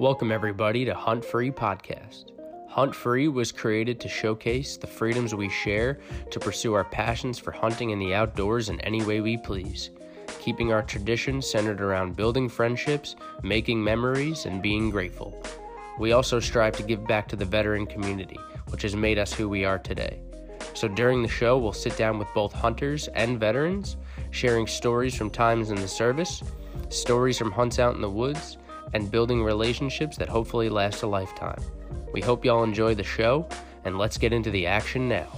Welcome, everybody, to Hunt Free Podcast. Hunt Free was created to showcase the freedoms we share to pursue our passions for hunting in the outdoors in any way we please, keeping our traditions centered around building friendships, making memories, and being grateful. We also strive to give back to the veteran community, which has made us who we are today. So during the show, we'll sit down with both hunters and veterans, sharing stories from times in the service, stories from hunts out in the woods, and building relationships that hopefully last a lifetime. We hope y'all enjoy the show, and let's get into the action now.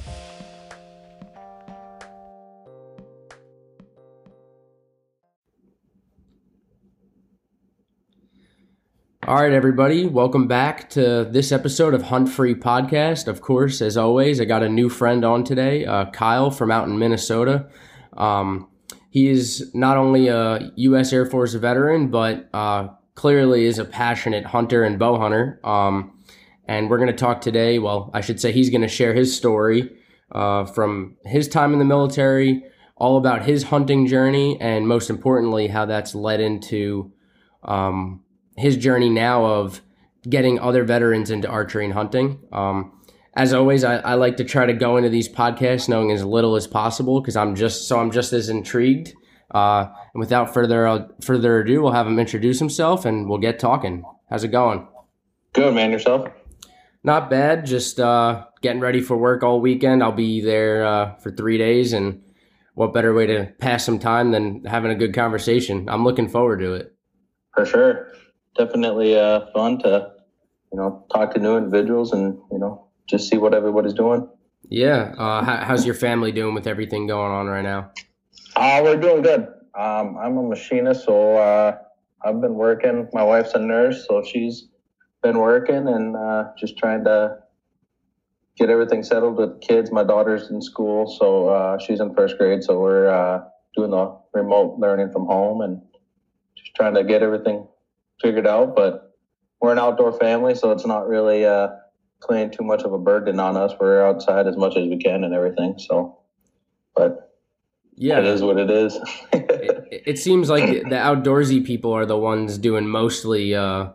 All right, everybody, welcome back to this episode of Hunt Free Podcast. Of course, as always, I got a new friend on today, uh, Kyle from out in Minnesota. Um, he is not only a U.S. Air Force veteran, but uh, clearly is a passionate hunter and bow hunter. Um, and we're going to talk today. Well, I should say he's going to share his story uh, from his time in the military, all about his hunting journey, and most importantly, how that's led into um, his journey now of getting other veterans into archery and hunting. Um, as always, I, I, like to try to go into these podcasts knowing as little as possible because I'm just so I'm just as intrigued. Uh, and without further further ado, we'll have him introduce himself and we'll get talking. How's it going? Good, man. Yourself? Not bad. Just uh, getting ready for work all weekend. I'll be there uh, for three days, and what better way to pass some time than having a good conversation? I'm looking forward to it. For sure definitely uh, fun to you know talk to new individuals and you know just see what everybody's doing. Yeah, uh, how, how's your family doing with everything going on right now? Uh, we're doing good. Um, I'm a machinist, so uh, I've been working. My wife's a nurse, so she's been working and uh, just trying to get everything settled with kids. My daughter's in school, so uh, she's in first grade, so we're uh, doing the remote learning from home and just trying to get everything figured out, but we're an outdoor family, so it's not really uh, playing too much of a burden on us. We're outside as much as we can and everything. So, but yeah, it is what it is. it, it, seems like the outdoorsy people are the ones doing mostly uh,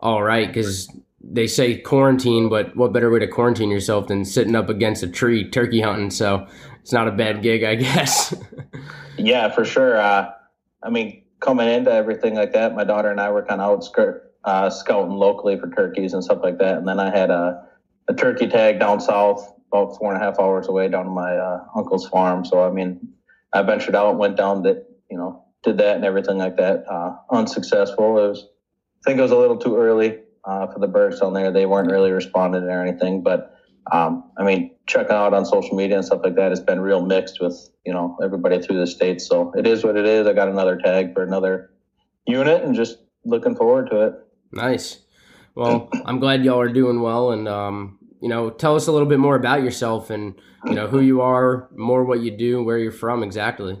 all right because they say quarantine, but what better way to quarantine yourself than sitting up against a tree turkey hunting? So it's not a bad gig, I guess. yeah, for sure. Uh, I mean, coming into everything like that, my daughter and I were kind of outskirt uh, scouting locally for turkeys and stuff like that. And then I had a, a turkey tag down south, about four and a half hours away, down to my uh, uncle's farm. So I mean, I ventured out, went down that you know, did that and everything like that. Uh, unsuccessful. It was, I think it was a little too early uh, for the birds on there. They weren't really responding or anything, but um, I mean, checking out on social media and stuff like that has been real mixed with you know everybody through the states. So it is what it is. I got another tag for another unit, and just looking forward to it. Nice. Well, I'm glad y'all are doing well, and um, you know, tell us a little bit more about yourself and you know who you are, more what you do, where you're from exactly.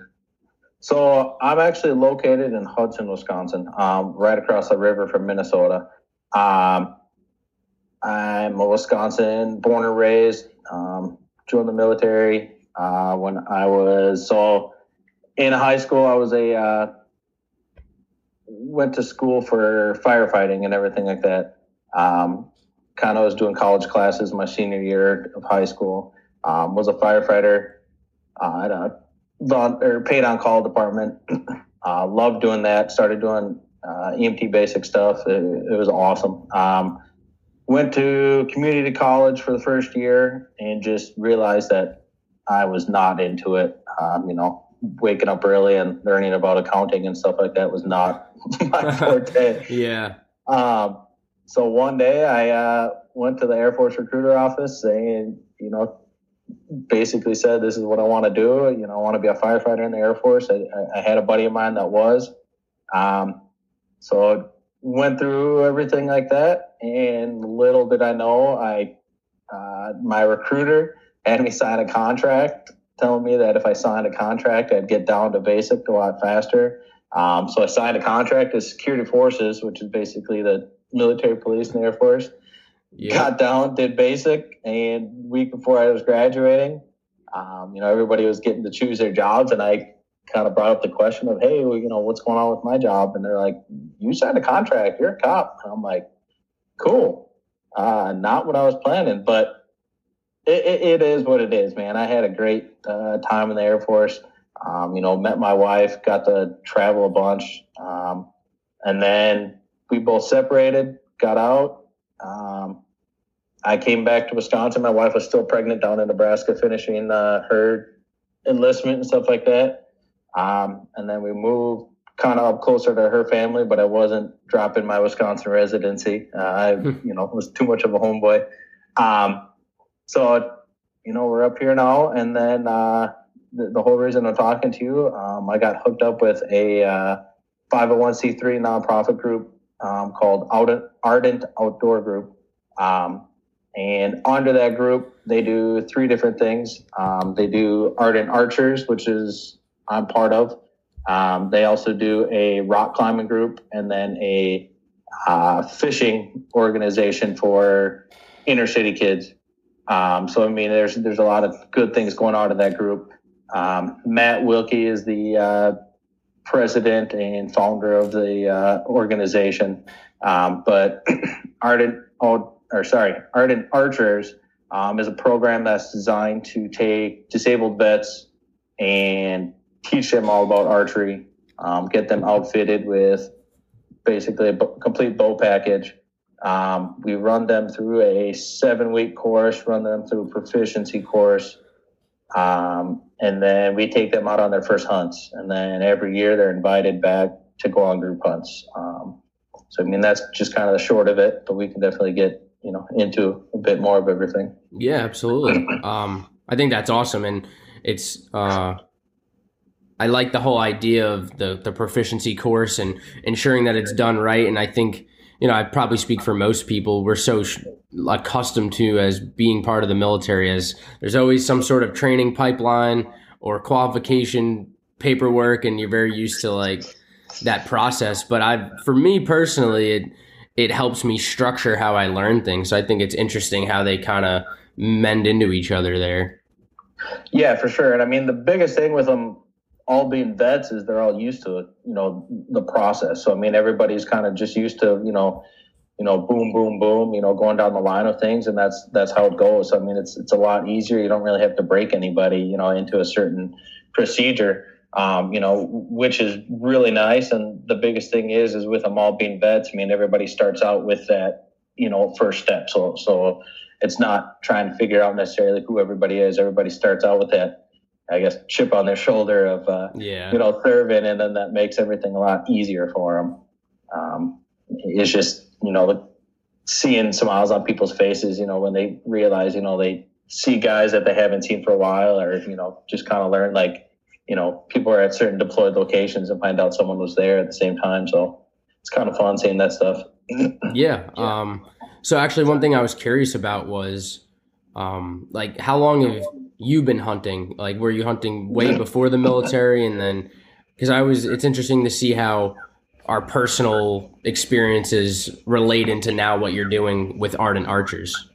So I'm actually located in Hudson, Wisconsin, um, right across the river from Minnesota. Um, I'm a Wisconsin born and raised. Um, joined the military uh, when I was so in high school. I was a uh, went to school for firefighting and everything like that. Um, kind of was doing college classes my senior year of high school. Um, was a firefighter uh, or paid on call department. uh, loved doing that. Started doing uh, EMT basic stuff. It, it was awesome. Um, went to community college for the first year and just realized that I was not into it. Um, you know, waking up early and learning about accounting and stuff like that was not my forte. yeah. Um, so one day I uh, went to the Air Force recruiter office and, you know, basically said, this is what I want to do. You know, I want to be a firefighter in the Air Force. I, I had a buddy of mine that was. Um, so went through everything like that, and little did I know, I uh, my recruiter had me sign a contract telling me that if I signed a contract, I'd get down to basic a lot faster. Um, so I signed a contract with Security Forces, which is basically the military police in the Air Force. Yeah. Got down, did basic, and week before I was graduating, um, you know, everybody was getting to choose their jobs, and I kind of brought up the question of, hey, well, you know, what's going on with my job? And they're like, you signed a contract, you're a cop. And I'm like, cool. Uh, not what I was planning, but it, it, it is what it is, man. I had a great uh, time in the Air Force. Um, you know, met my wife, got to travel a bunch, um, and then we both separated, got out. Um, I came back to Wisconsin. My wife was still pregnant down in Nebraska, finishing uh, her enlistment and stuff like that. Um, and then we moved kind of up closer to her family, but I wasn't dropping my Wisconsin residency. Uh, I, you know, was too much of a homeboy. Um, so, you know, we're up here now. And then uh, the, the, whole reason I'm talking to you, um, I got hooked up with a uh, 501c3 nonprofit group um, called Ardent Outdoor Group. Um, and under that group, they do three different things. Um, they do Ardent Archers, which is I'm part of. Um, they also do a rock climbing group and then a uh, fishing organization for inner city kids. Um, so I mean, there's there's a lot of good things going on in that group. Um, Matt Wilkie is the uh, president and founder of the uh, organization, um, but Ardent or sorry Ardent Archers um, is a program that's designed to take disabled vets and teach them all about archery, um, get them outfitted with basically a complete bow package. Um, we run them through a seven week course, run them through a proficiency course, um, and then we take them out on their first hunts. And then every year they're invited back to go on group hunts. Um, so, I mean, that's just kind of the short of it, but we can definitely get, you know, into a bit more of everything. Yeah, absolutely. Um, I think that's awesome. And it's, uh, I like the whole idea of the the proficiency course and ensuring that it's done right. And I think you know I probably speak for most people. We're so accustomed to as being part of the military as there's always some sort of training pipeline or qualification paperwork, and you're very used to like that process. But I, for me personally, it it helps me structure how I learn things. So I think it's interesting how they kind of mend into each other there. Yeah, for sure. And I mean, the biggest thing with them all being vets is they're all used to it, you know, the process. So I mean, everybody's kind of just used to, you know, you know, boom, boom, boom, you know, going down the line of things, and that's that's how it goes. I mean, it's it's a lot easier. You don't really have to break anybody, you know, into a certain procedure, um, you know, which is really nice. And the biggest thing is, is with them all being vets. I mean, everybody starts out with that, you know, first step. So, so it's not trying to figure out necessarily who everybody is. Everybody starts out with that I guess chip on their shoulder of uh, yeah. you know serving, and then that makes everything a lot easier for them. Um, it's just you know seeing smiles on people's faces, you know, when they realize you know they see guys that they haven't seen for a while, or you know just kind of learn like you know people are at certain deployed locations and find out someone was there at the same time. So it's kind of fun seeing that stuff. yeah. Um, so actually, one thing I was curious about was um, like how long have you been hunting? Like, were you hunting way before the military, and then because I was, it's interesting to see how our personal experiences relate into now what you're doing with ardent archers.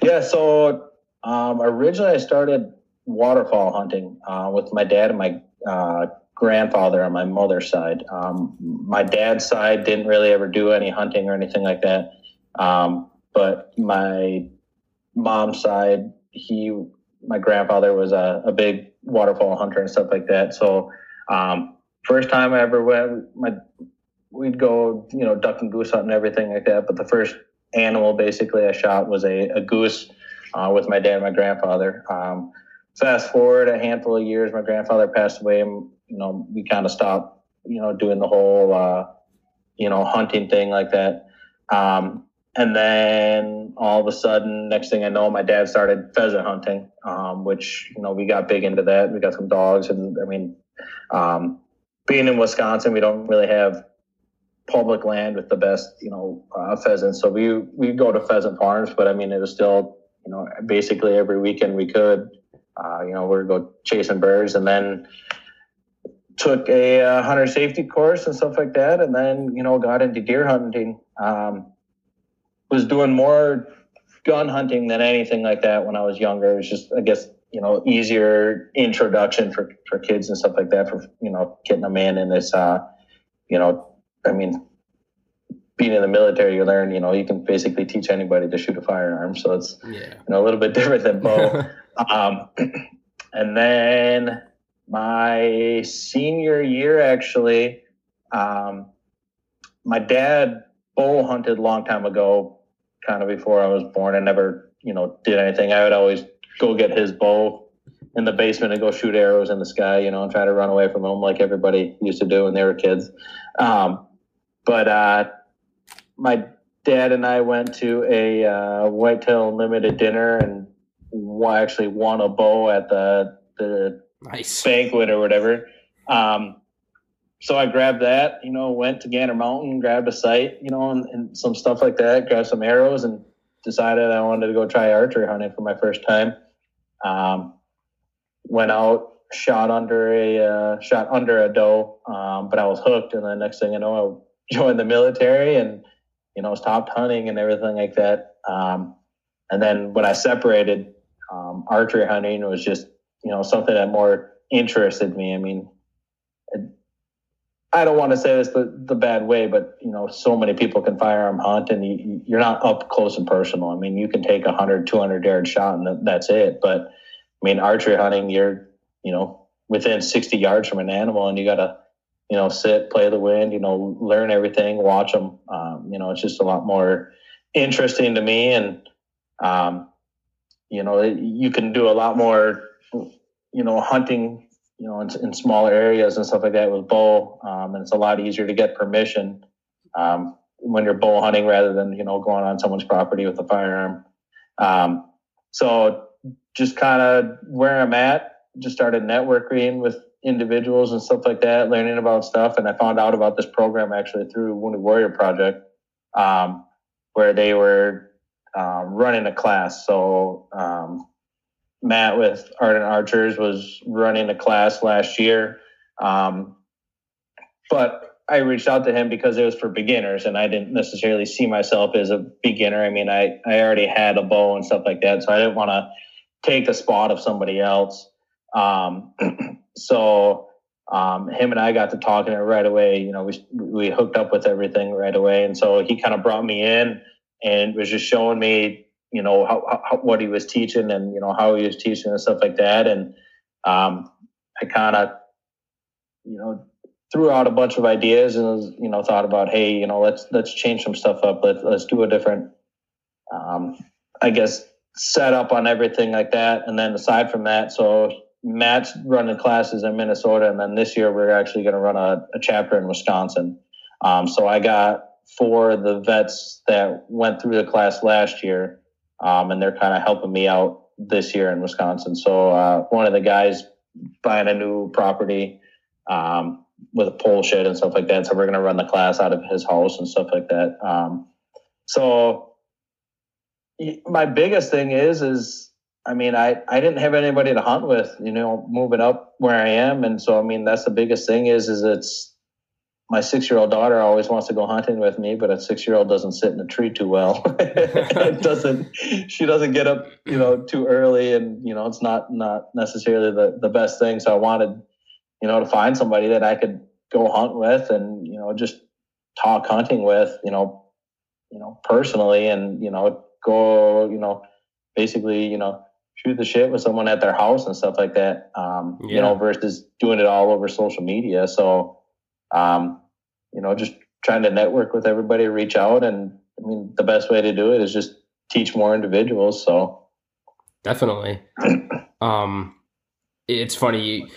Yeah, so um, originally I started waterfowl hunting uh, with my dad and my uh, grandfather on my mother's side. Um, my dad's side didn't really ever do any hunting or anything like that. Um, but my mom's side, he my grandfather was a, a big waterfowl hunter and stuff like that. So um, first time I ever went, my we'd go, you know, duck and goose hunting and everything like that. But the first animal basically I shot was a, a goose uh, with my dad and my grandfather. Um, fast forward a handful of years, my grandfather passed away, and you know we kind of stopped, you know, doing the whole, uh, you know, hunting thing like that. Um, and then all of a sudden, next thing I know, my dad started pheasant hunting, um, which you know we got big into that. We got some dogs, and I mean, um, being in Wisconsin, we don't really have public land with the best, you know, uh, pheasants. So we we go to pheasant farms, but I mean, it was still, you know, basically every weekend we could, uh, you know, we would go chasing birds, and then took a uh, hunter safety course and stuff like that, and then you know got into deer hunting. Um, was doing more gun hunting than anything like that when I was younger. It was just, I guess, you know, easier introduction for, for kids and stuff like that for, you know, getting a man in this, uh, you know, I mean, being in the military, you learn, you know, you can basically teach anybody to shoot a firearm. So it's, yeah. you know, a little bit different than bow. um, and then my senior year, actually, um, my dad bow hunted a long time ago, kind of before I was born. I never, you know, did anything. I would always go get his bow in the basement and go shoot arrows in the sky, you know, and try to run away from home like everybody used to do when they were kids. Um, but uh, my dad and I went to a uh, Whitetails Unlimited dinner and I actually won a bow at the the nice. banquet or whatever. Um, so I grabbed that, you know, went to Gander Mountain, grabbed a sight, you know, and, and, some stuff like that, grabbed some arrows and decided I wanted to go try archery hunting for my first time. Um, went out, shot under a, uh, shot under a doe, um, but I was hooked. And the next thing I know, I joined the military and, you know, stopped hunting and everything like that. Um, and then when I separated, um, archery hunting was just, you know, something that more interested me. I mean, I don't want to say this the, the bad way, but you know, so many people can firearm hunt and you, you're not up close and personal. I mean, you can take a 100, 200 yard shot and that's it. But I mean, archery hunting, you're, you know, within 60 yards from an animal and you got to, you know, sit, play the wind, you know, learn everything, watch them. Um, you know, it's just a lot more interesting to me. And, um, you know, you can do a lot more, you know, hunting, you know, in, in smaller areas and stuff like that with bow. Um, and it's a lot easier to get permission um, when you're bow hunting rather than, you know, going on someone's property with a firearm. Um, so just kind of where I'm at, just started networking with individuals and stuff like that, learning about stuff. And I found out about this program actually through Wounded Warrior Project, um, where they were um, running a class. So um, Matt with Ardent Archers was running a class last year, um, but I reached out to him because it was for beginners, and I didn't necessarily see myself as a beginner. I mean, I I already had a bow and stuff like that, so I didn't want to take the spot of somebody else. Um, so um, him and I got to talking right away. You know, we we hooked up with everything right away, and so he kind of brought me in and was just showing me, you know, how, how, what he was teaching and you know how he was teaching and stuff like that. And um, I kind of, you know, threw out a bunch of ideas and was, you know thought about, hey, you know, let's let's change some stuff up. Let's let's do a different, um, I guess, setup on everything like that. And then aside from that, so Matt's running classes in Minnesota, and then this year we're actually going to run a, a, chapter in Wisconsin. Um, so I got for the vets that went through the class last year, um, and they're kind of helping me out this year in Wisconsin. So uh, one of the guys buying a new property um, with a pole shed and stuff like that. So we're going to run the class out of his house and stuff like that. Um, so my biggest thing is is I mean I I didn't have anybody to hunt with, you know, moving up where I am, and so I mean that's the biggest thing is is it's my six year old daughter always wants to go hunting with me, but a six year old doesn't sit in a tree too well. it doesn't, she doesn't get up, you know, too early and, you know, it's not, not necessarily the, the best thing. So I wanted, you know, to find somebody that I could go hunt with and, you know, just talk hunting with, you know, you know, personally and, you know, go, you know, basically, you know, shoot the shit with someone at their house and stuff like that. Um, yeah. you know, versus doing it all over social media. So, um, you know, just trying to network with everybody, reach out. And I mean, the best way to do it is just teach more individuals. So definitely. um, it's funny. You,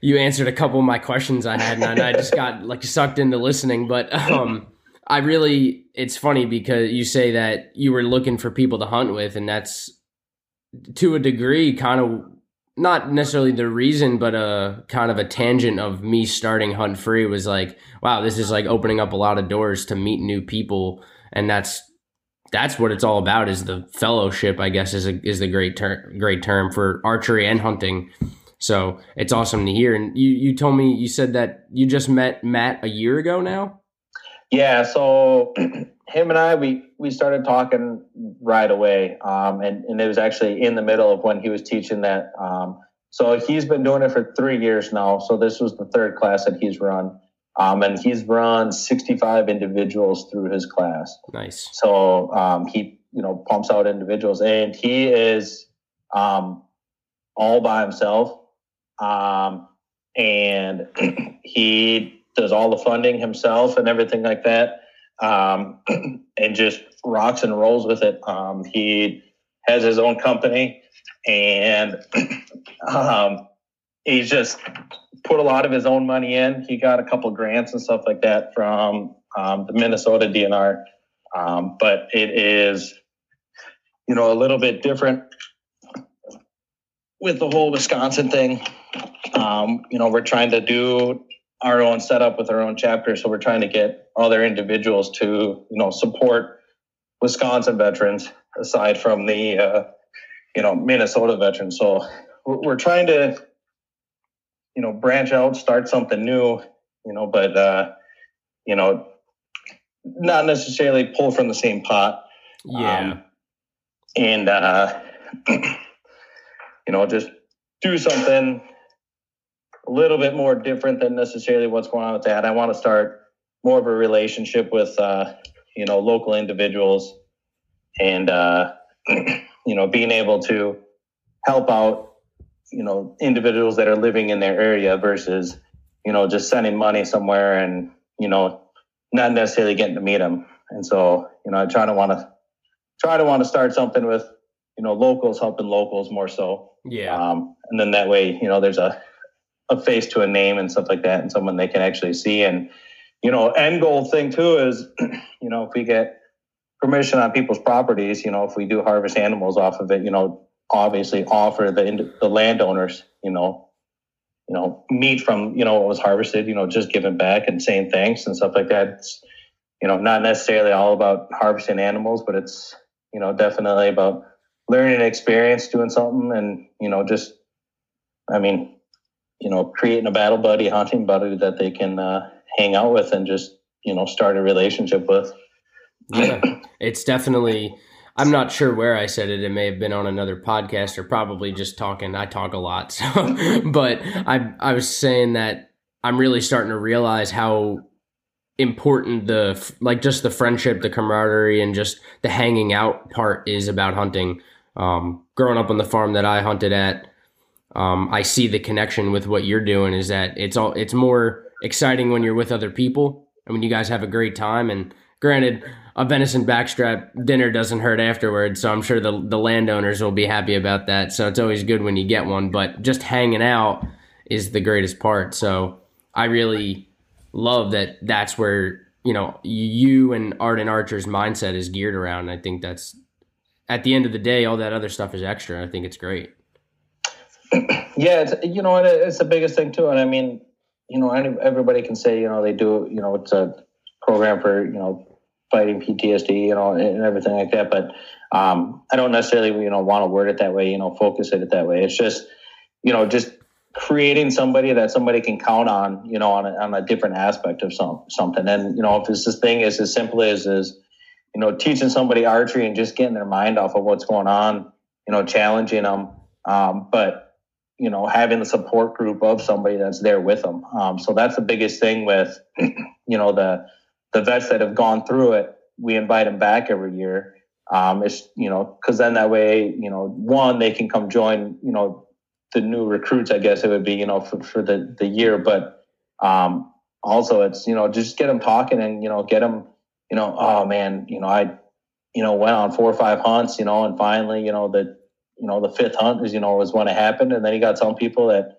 you answered a couple of my questions I had and I just got like sucked into listening, but, um, I really, it's funny because you say that you were looking for people to hunt with, and that's to a degree kind of not necessarily the reason, but a kind of a tangent of me starting Hunt Free was like, wow, this is like opening up a lot of doors to meet new people, and that's that's what it's all about. Is the fellowship, I guess, is a is the great term great term for archery and hunting. So it's awesome to hear. And you you told me you said that you just met Matt a year ago now. Yeah. So him and I, we we started talking right away, um, and and it was actually in the middle of when he was teaching that. Um, so he's been doing it for three years now. So this was the third class that he's run, Um, and he's run 65 individuals through his class. Nice. So um, he, you know, pumps out individuals, and he is um, all by himself, um, and he does all the funding himself and everything like that, um, and just rocks and rolls with it. Um, he has his own company, and um, he's just put a lot of his own money in. He got a couple grants and stuff like that from um, the Minnesota DNR, um, but it is, you know, a little bit different with the whole Wisconsin thing. Um, you know, we're trying to do our own setup with our own chapter, so we're trying to get other individuals to, you know, support Wisconsin veterans aside from the, uh, you know, Minnesota veterans. So we're, trying to you know, branch out, start something new, you know, but, uh, you know, not necessarily pull from the same pot. Yeah. Um, and, uh, you know, just do something a little bit more different than necessarily what's going on with that. I want to start more of a relationship with, uh, you know, local individuals and, uh, you know, being able to help out you know individuals that are living in their area versus you know just sending money somewhere and you know not necessarily getting to meet them. And so you know i try to want to try to want to start something with you know locals helping locals more so. Yeah. Um, and then that way you know there's a a face to a name and stuff like that and someone they can actually see and you know end goal thing too is you know if we get permission on people's properties you know if we do harvest animals off of it you know obviously offer the the landowners, you know, you know, meat from you know what was harvested, you know, just giving back and saying thanks and stuff like that. It's you know not necessarily all about harvesting animals, but it's you know definitely about learning experience, doing something, and you know just, I mean, you know, creating a battle buddy, hunting buddy that they can uh, hang out with and just you know start a relationship with. Yeah, it's definitely I'm not sure where I said it. It may have been on another podcast or probably just talking. I talk a lot, so but I I was saying that I'm really starting to realize how important the like just the friendship, the camaraderie, and just the hanging out part is about hunting. Um, growing up on the farm that I hunted at, um, I see the connection with what you're doing. Is that it's all it's more exciting when you're with other people and when you guys have a great time. And granted, a venison backstrap dinner doesn't hurt afterwards. So I'm sure the the landowners will be happy about that. So it's always good when you get one. But just hanging out is the greatest part. So I really love that. That's where you know you and Ardent Archer's mindset is geared around. I think that's at the end of the day, all that other stuff is extra. I think it's great. Yeah, it's, you know, it's the biggest thing too. And I mean, you know, everybody can say, you know, they do, you know, it's a program for, you know, fighting PTSD, you know, and everything like that. But um, I don't necessarily, you know, want to word it that way, you know, focus it that way. It's just, you know, just creating somebody that somebody can count on, you know, on a, on a different aspect of some something. And you know, if this thing is as simple as is, you know, teaching somebody archery and just getting their mind off of what's going on, you know, challenging them, um, but you know, having the support group of somebody that's there with them. Um, so that's the biggest thing with, you know, the the vets that have gone through it, we invite them back every year. Um, it's you know because then that way you know one they can come join you know the new recruits I guess it would be you know for, for the the year, but um, also it's you know just get them talking and you know get them you know oh man you know I you know went on four or five hunts you know and finally you know the you know the fifth hunt is you know was when it happened and then you got some people that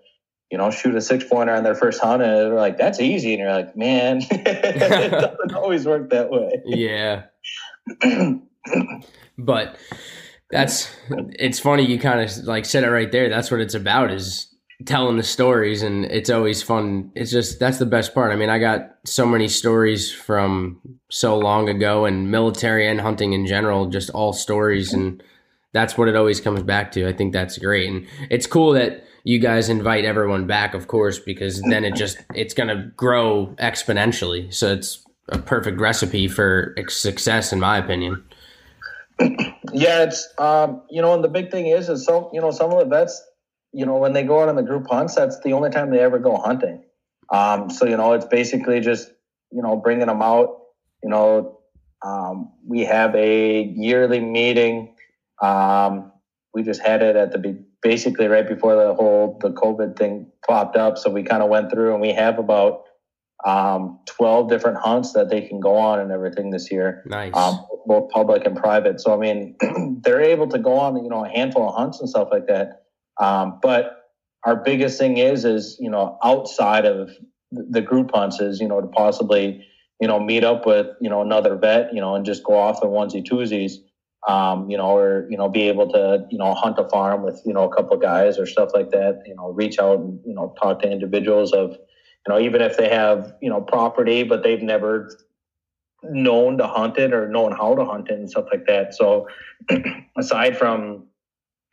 you know, shoot a six pointer on their first hunt, and they're like, "That's easy," and you're like, "Man, it doesn't always work that way." Yeah. but that's it's funny you kind of like said it right there. That's what it's about is telling the stories, and it's always fun. It's just that's the best part. I mean, I got so many stories from so long ago, and military and hunting in general, just all stories, and that's what it always comes back to. I think that's great, and it's cool that you guys invite everyone back, of course, because then it just it's going to grow exponentially. So it's a perfect recipe for success, in my opinion. Yeah, it's um, you know, and the big thing is, is so you know some of the vets, you know, when they go out on the group hunts, that's the only time they ever go hunting. Um, so you know, it's basically just you know bringing them out. You know, um, we have a yearly meeting. Um, we just had it at the basically right before the whole the COVID thing popped up. So we kind of went through and we have about um, 12 different hunts that they can go on and everything this year. Nice. Um, both public and private. So, I mean, they're able to go on, you know, a handful of hunts and stuff like that. Um, but our biggest thing is, is, you know, outside of the group hunts is, you know, to possibly, you know, meet up with, you know, another vet, you know, and just go off in onesie twosies, um, you know, or, you know, be able to, you know, hunt a farm with, you know, a couple guys or stuff like that, you know, reach out and, you know, talk to individuals of, you know, even if they have, you know, property, but they've never known to hunt it or known how to hunt it and stuff like that. So aside from,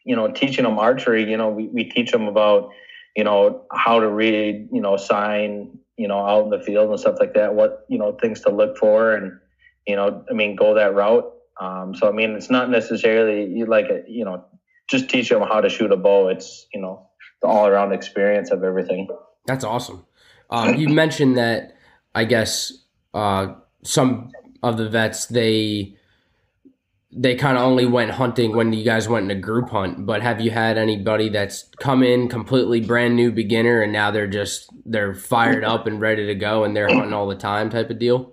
you know, teaching them archery, you know, we, we teach them about, you know, how to read, you know, sign, you know, out in the field and stuff like that, what, you know, things to look for and, you know, I mean, go that route. Um, so, I mean, it's not necessarily you like, a, you know, just teach them how to shoot a bow. It's, you know, the all around experience of everything. That's awesome. Um, you mentioned that, I guess, uh, some of the vets they they kind of only went hunting when you guys went in a group hunt but have you had anybody that's come in completely brand new beginner and now they're just they're fired up and ready to go and they're hunting all the time type of deal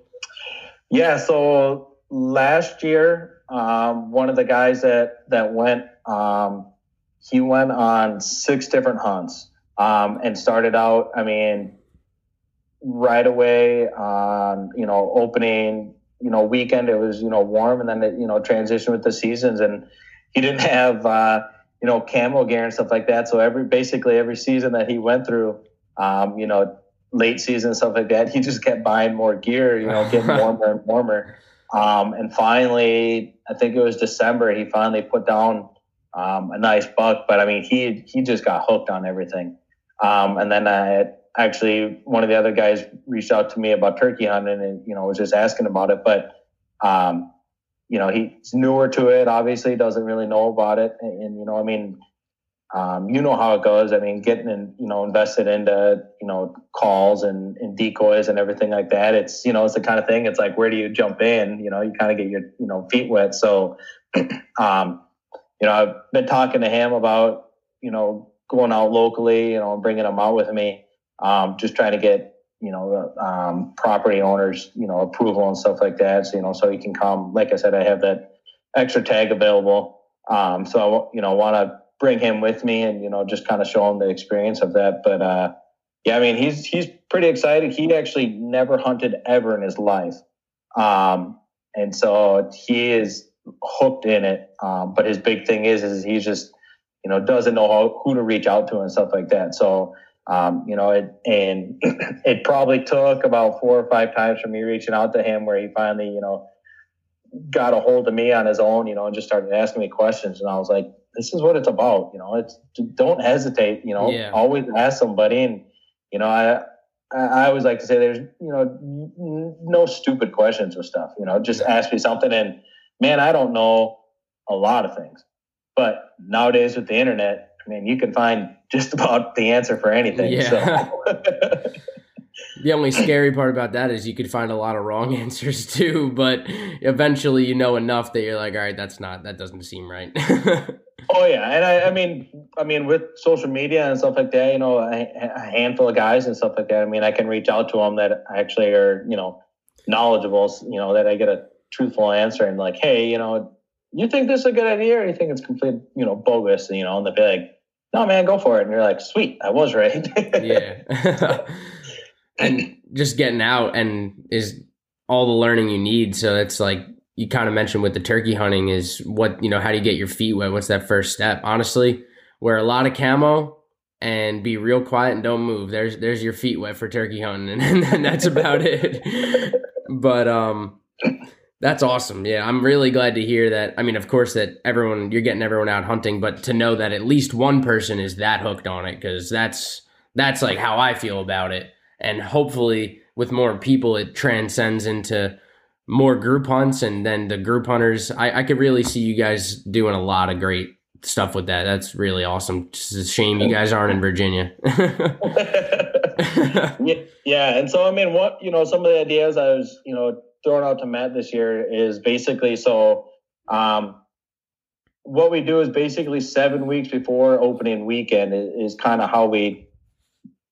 yeah so last year um, one of the guys that that went um, he went on six different hunts um, and started out i mean right away on you know opening you know weekend it was you know warm and then it you know transition with the seasons and he didn't have uh, you know camo gear and stuff like that so every basically every season that he went through um, you know late season stuff like that he just kept buying more gear you know getting warmer and warmer um, and finally I think it was December he finally put down um, a nice buck but I mean he he just got hooked on everything. Um, and then I actually one of the other guys reached out to me about turkey hunting and you know was just asking about it but um, you know he's newer to it obviously doesn't really know about it. And, and you know i mean um, you know how it goes i mean getting in, you know invested into you know calls and, and decoys and everything like that it's you know it's the kind of thing it's like where do you jump in you know you kind of get your you know feet wet so um, you know i've been talking to him about you know going out locally you know bringing him out with me um, just trying to get you know um, property owners you know approval and stuff like that. So you know, so he can come. Like I said, I have that extra tag available. Um, so I you know want to bring him with me and you know just kind of show him the experience of that. But uh, yeah, I mean he's he's pretty excited. He actually never hunted ever in his life, um, and so he is hooked in it. Um, but his big thing is is he's just you know doesn't know how, who to reach out to and stuff like that. So um, you know, it, and it probably took about four or five times for me reaching out to him where he finally, you know, got a hold of me on his own, you know, and just started asking me questions. And I was like, this is what it's about. You know, it's don't hesitate, you know, yeah. always ask somebody. And, you know, I, I always like to say there's, you know, no stupid questions or stuff, you know, just ask me something. And man, I don't know a lot of things, but nowadays with the internet, I mean, you can find just about the answer for anything. Yeah. So. the only scary part about that is you could find a lot of wrong answers too, but eventually you know enough that you're like, all right, that's not that doesn't seem right. oh yeah, and I, I, mean, I mean, with social media and stuff like that, you know, a, a, handful of guys and stuff like that. I mean, I can reach out to them that actually are, you know, knowledgeable. You know, that I get a truthful answer and like, hey, you know, you think this is a good idea, or you think it's complete, you know, bogus? You know, and they'll be like no man go for it and you're like sweet i was right yeah and just getting out and is all the learning you need so it's like you kind of mentioned with the turkey hunting is what you know how do you get your feet wet what's that first step honestly wear a lot of camo and be real quiet and don't move there's there's your feet wet for turkey hunting and, and that's about it but um that's awesome. Yeah, I'm really glad to hear that. I mean, of course, that everyone you're getting everyone out hunting, but to know that at least one person is that hooked on it because that's that's like how I feel about it. And hopefully, with more people, it transcends into more group hunts, and then the group hunters. I, I could really see you guys doing a lot of great stuff with that. That's really awesome. It's a shame you guys aren't in Virginia. yeah, and so I mean, what you know, some of the ideas I was you know throwing out to Matt this year is basically so. Um, what we do is basically seven weeks before opening weekend is, is kind of how we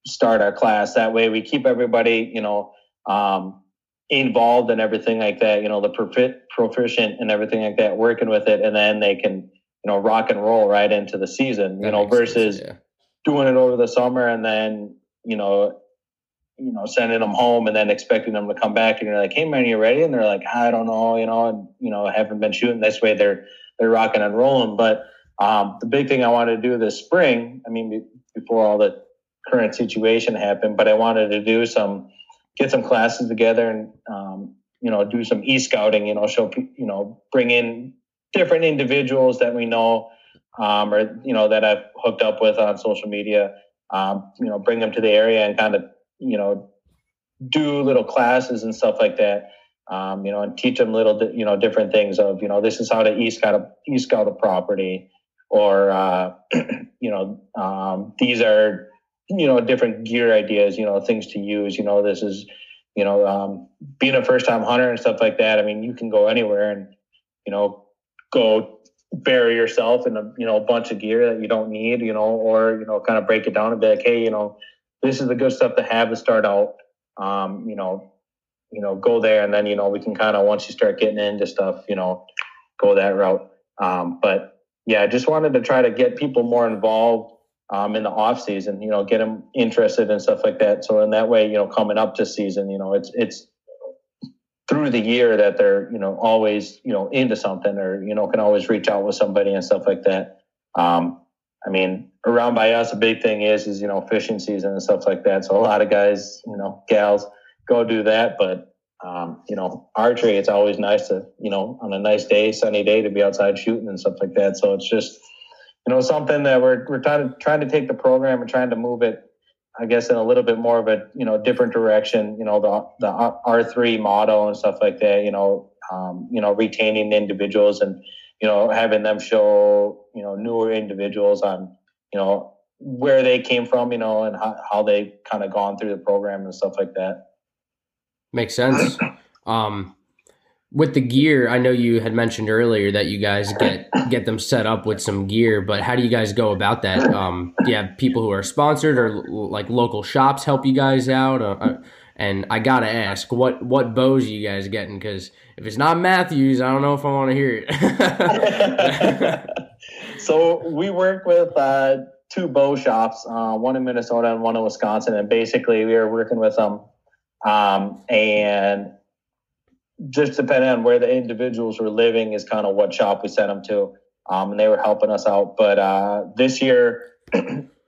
start our class. That way, we keep everybody you know um, involved and everything like that. You know, the profi- proficient and everything like that, working with it, and then they can you know rock and roll right into the season. That you know, versus sense, yeah. doing it over the summer and then you know you know, sending them home and then expecting them to come back and you're like, Hey man, you ready? And they're like, I don't know, you know, and you know, haven't been shooting this way. They're, they're rocking and rolling. But, um, the big thing I wanted to do this spring, I mean, before all the current situation happened, but I wanted to do some, get some classes together and, um, you know, do some e-scouting, you know, show, you know, bring in different individuals that we know, um, or, you know, that I've hooked up with on social media, um, you know, bring them to the area and kind of, you know, do little classes and stuff like that. Um, you know, and teach them little, you know, different things of, you know, this is how to e-scout a, e-scout a property or, uh, you know, um, these are, you know, different gear ideas, you know, things to use, you know, this is, you know, um, being a first time hunter and stuff like that. I mean, you can go anywhere and, you know, go bury yourself in a, you know, a bunch of gear that you don't need, you know, or, you know, kind of break it down and be like, Hey, you know, this is the good stuff to have to start out. Um, you know, you know, go there and then, you know, we can kind of, once you start getting into stuff, you know, go that route. Um, but yeah, I just wanted to try to get people more involved um, in the off season, you know, get them interested and stuff like that. So in that way, you know, coming up to season, you know, it's, it's through the year that they're, you know, always, you know, into something or, you know, can always reach out with somebody and stuff like that. Um, I mean, around by us, a big thing is is you know fishing season and stuff like that. So a lot of guys, you know, gals go do that. But um, you know, archery, it's always nice to you know on a nice day, sunny day, to be outside shooting and stuff like that. So it's just you know something that we're we're trying to trying to take the program and trying to move it. I guess in a little bit more of a you know different direction. You know the the R three model and stuff like that. You know um, you know retaining individuals and you know, having them show, you know, newer individuals on, you know, where they came from, you know, and how, how they kind of gone through the program and stuff like that. Makes sense. Um, with the gear, I know you had mentioned earlier that you guys get get them set up with some gear, but how do you guys go about that? Um, do you have people who are sponsored or like local shops help you guys out? Uh, uh and I gotta ask, what what bows are you guys getting? Because if it's not Mathews, I don't know if I want to hear it. so we work with uh, two bow shops, uh, one in Minnesota and one in Wisconsin, and basically we are working with them, um, and just depending on where the individuals were living is kind of what shop we sent them to, um, and they were helping us out. But uh, this year,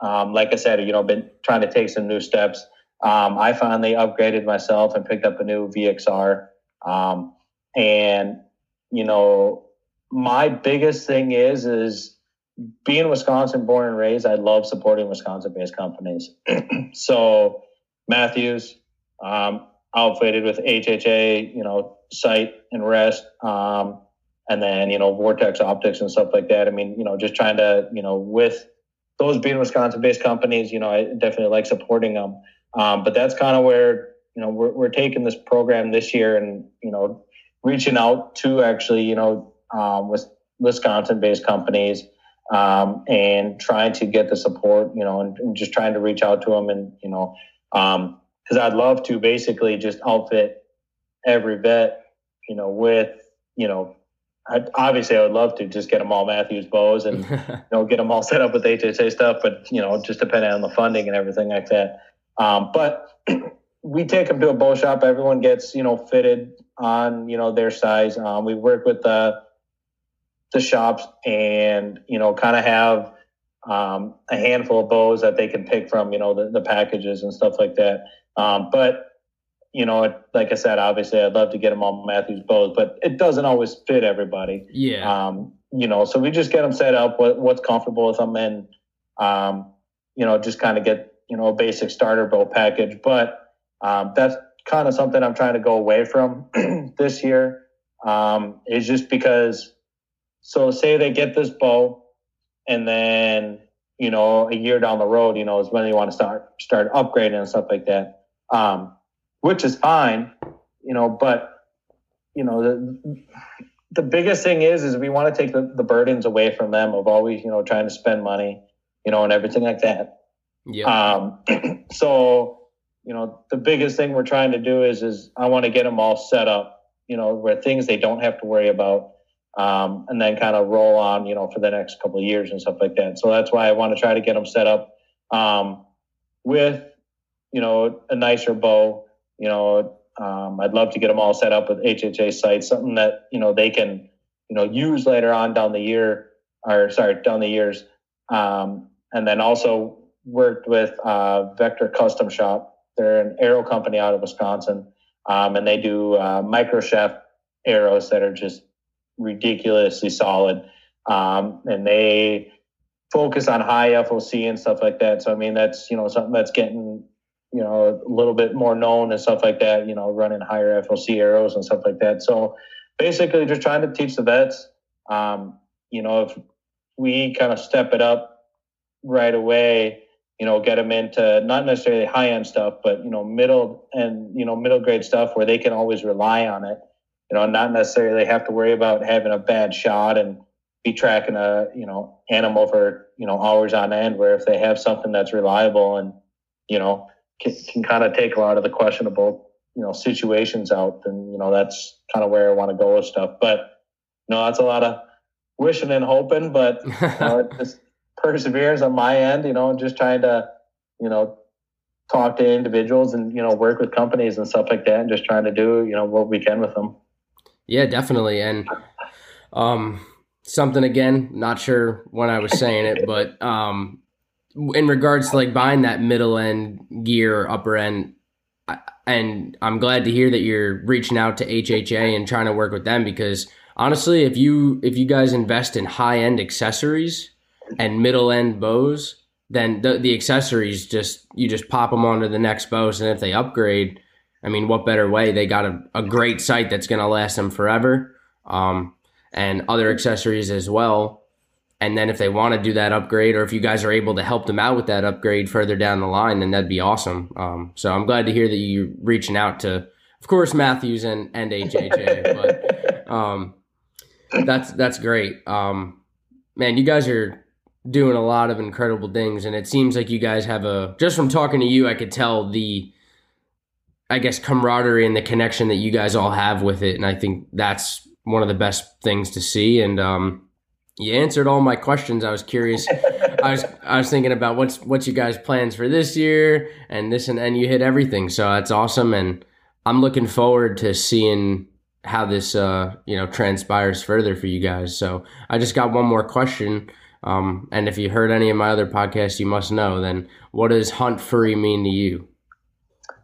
um, like I said, you know, been trying to take some new steps. Um, I finally upgraded myself and picked up a new VXR. Um, and, you know, my biggest thing is, is being Wisconsin born and raised, I love supporting Wisconsin based companies. so Mathews, um, outfitted with HHA, you know, sight and rest. Um, and then, you know, Vortex optics and stuff like that. I mean, you know, just trying to, you know, with those being Wisconsin based companies, you know, I definitely like supporting them. Um, but that's kind of where you know we're, we're taking this program this year and you know reaching out to actually you know um, with Wisconsin based companies um, and trying to get the support you know and, and, just trying to reach out to them and you know because I'd love to basically just outfit every vet you know with you know I, obviously I would love to just get them all Mathews bows and you know get them all set up with HHA stuff, but you know just depending on the funding and everything like that. Um, but we take them to a bow shop. Everyone gets, you know, fitted on, you know, their size. Um, we work with the, the shops and, you know, kind of have um, a handful of bows that they can pick from, you know, the, the packages and stuff like that. Um, but, you know, like I said, obviously I'd love to get them on Mathews bows, but it doesn't always fit everybody. Yeah. Um, you know, so we just get them set up, what, what's comfortable with them and, um, you know, just kind of get you know, a basic starter bow package. But um, that's kind of something I'm trying to go away from this year. Um, is just because, so say they get this bow, and then you know a year down the road, you know, is when they want to start start upgrading and stuff like that, um, which is fine, you know. But you know the the biggest thing is is we want to take the, the burdens away from them of always you know trying to spend money, you know, and everything like that. Yeah. Um, so, you know, the biggest thing we're trying to do is, is I want to get them all set up, you know, where things they don't have to worry about, um, and then kind of roll on, you know, for the next couple of years and stuff like that. So that's why I want to try to get them set up um, with, you know, a nicer bow. You know, um, I'd love to get them all set up with HHA sights, something that you know they can, you know, use later on down the year, or sorry, down the years. Um, and then also worked with uh, Vector Custom Shop. They're an arrow company out of Wisconsin, um, and they do uh, microchef arrows that are just ridiculously solid. Um, and they focus on high FOC and stuff like that. So I mean, that's you know something that's getting you know a little bit more known and stuff like that. You know, running higher FOC arrows and stuff like that. So basically, just trying to teach the vets. Um, you know, if we kind of step it up right away, you know, get them into not necessarily high end stuff, but you know, middle and you know, middle grade stuff where they can always rely on it. You know, not necessarily have to worry about having a bad shot and be tracking a you know animal for you know hours on end. Where if they have something that's reliable and you know can, can kind of take a lot of the questionable you know situations out, then you know that's kind of where I want to go with stuff. But you know, that's a lot of wishing and hoping, but you know, just perseverance on my end, you know, just trying to, you know, talk to individuals and, you know, work with companies and stuff like that and just trying to do, you know, what we can with them. Yeah, definitely. And um something again, not sure when I was saying it, but um in regards to like buying that middle end gear, upper end and I'm glad to hear that you're reaching out to HHA and trying to work with them because honestly, if you if you guys invest in high end accessories, and middle end bows, then the, the accessories just you just pop them onto the next bows, and if they upgrade, I mean, what better way? They got a, a great sight that's going to last them forever, um, and other accessories as well. And then if they want to do that upgrade, or if you guys are able to help them out with that upgrade further down the line, then that'd be awesome. Um, so I'm glad to hear that you're reaching out to, of course, Mathews and and HHA, but um, that's that's great. Um, man, you guys are doing a lot of incredible things and it seems like you guys have a just from talking to you I could tell the I guess camaraderie and the connection that you guys all have with it and I think that's one of the best things to see and um you answered all my questions. I was curious. I was I was thinking about what's what's you guys plans for this year and this and and you hit everything. So that's awesome and I'm looking forward to seeing how this uh you know transpires further for you guys. So I just got one more question. Um, and if you heard any of my other podcasts, you must know. Then, what does hunt free mean to you?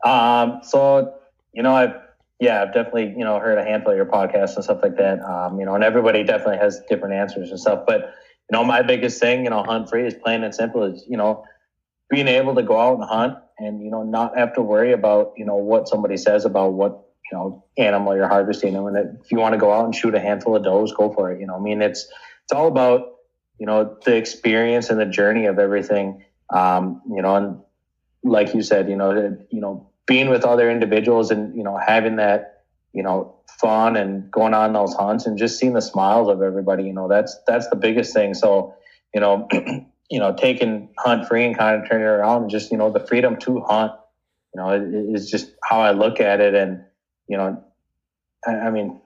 Um, so you know, I've yeah, I've definitely you know heard a handful of your podcasts and stuff like that. Um, you know, and everybody definitely has different answers and stuff. But you know, my biggest thing, you know, hunt free is plain and simple. Is you know, being able to go out and hunt and you know not have to worry about you know what somebody says about what you know animal you're harvesting. And if you want to go out and shoot a handful of does, go for it. You know, I mean, it's it's all about you know the experience and the journey of everything um, you know and like you said you know you know being with other individuals and you know having that you know fun and going on those hunts and just seeing the smiles of everybody you know that's that's the biggest thing so you know you know taking hunt free and kind of turning it around and just you know the freedom to hunt you know is just how i look at it and you know I, I mean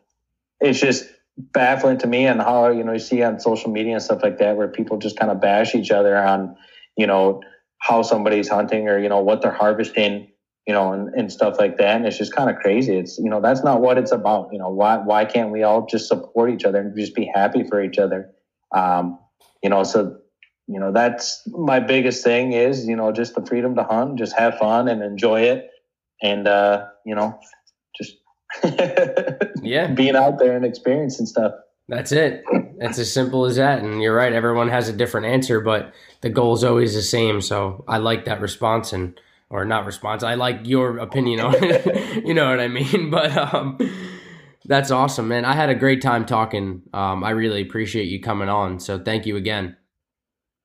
it's just baffling to me and how you know you see on social media and stuff like that where people just kind of bash each other on you know how somebody's hunting or you know what they're harvesting you know and, and stuff like that and it's just kind of crazy it's you know that's not what it's about you know why why can't we all just support each other and just be happy for each other um you know so you know that's my biggest thing is you know just the freedom to hunt just have fun and enjoy it and uh you know just yeah. Being out there and experiencing stuff. That's it. It's as simple as that. And you're right. Everyone has a different answer, but the goal is always the same. So I like that response and, or not response. I like your opinion on it. you know what I mean? But, um, that's awesome, man. I had a great time talking. Um, I really appreciate you coming on. So thank you again.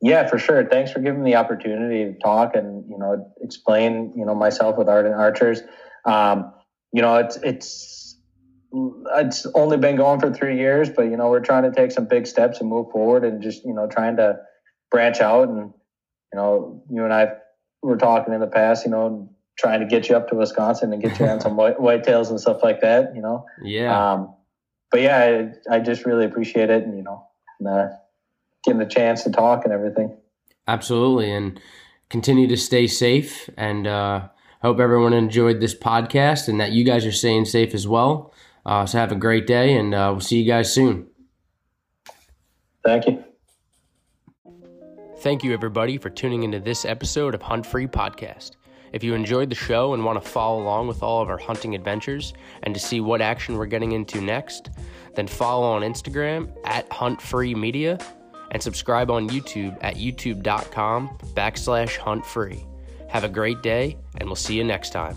Yeah, for sure. Thanks for giving me the opportunity to talk and you know explain you know myself with Ardent Archers. Um, you know, it's it's it's only been going for three years, but you know we're trying to take some big steps and move forward and just you know trying to branch out and you know you and I were talking in the past, you know, trying to get you up to Wisconsin and get you on some white whitetails and stuff like that, you know. Yeah. Um, but yeah, I, I just really appreciate it, and you know, and, uh, getting the chance to talk and everything. Absolutely, and continue to stay safe. And uh, hope everyone enjoyed this podcast, and that you guys are staying safe as well. Uh, so have a great day, and uh, we'll see you guys soon. Thank you. Thank you, everybody, for tuning into this episode of Hunt Free Podcast. If you enjoyed the show and want to follow along with all of our hunting adventures and to see what action we're getting into next, then follow on Instagram at Hunt Free Media and subscribe on YouTube at youtube.com backslash hunt free. Have a great day, and we'll see you next time.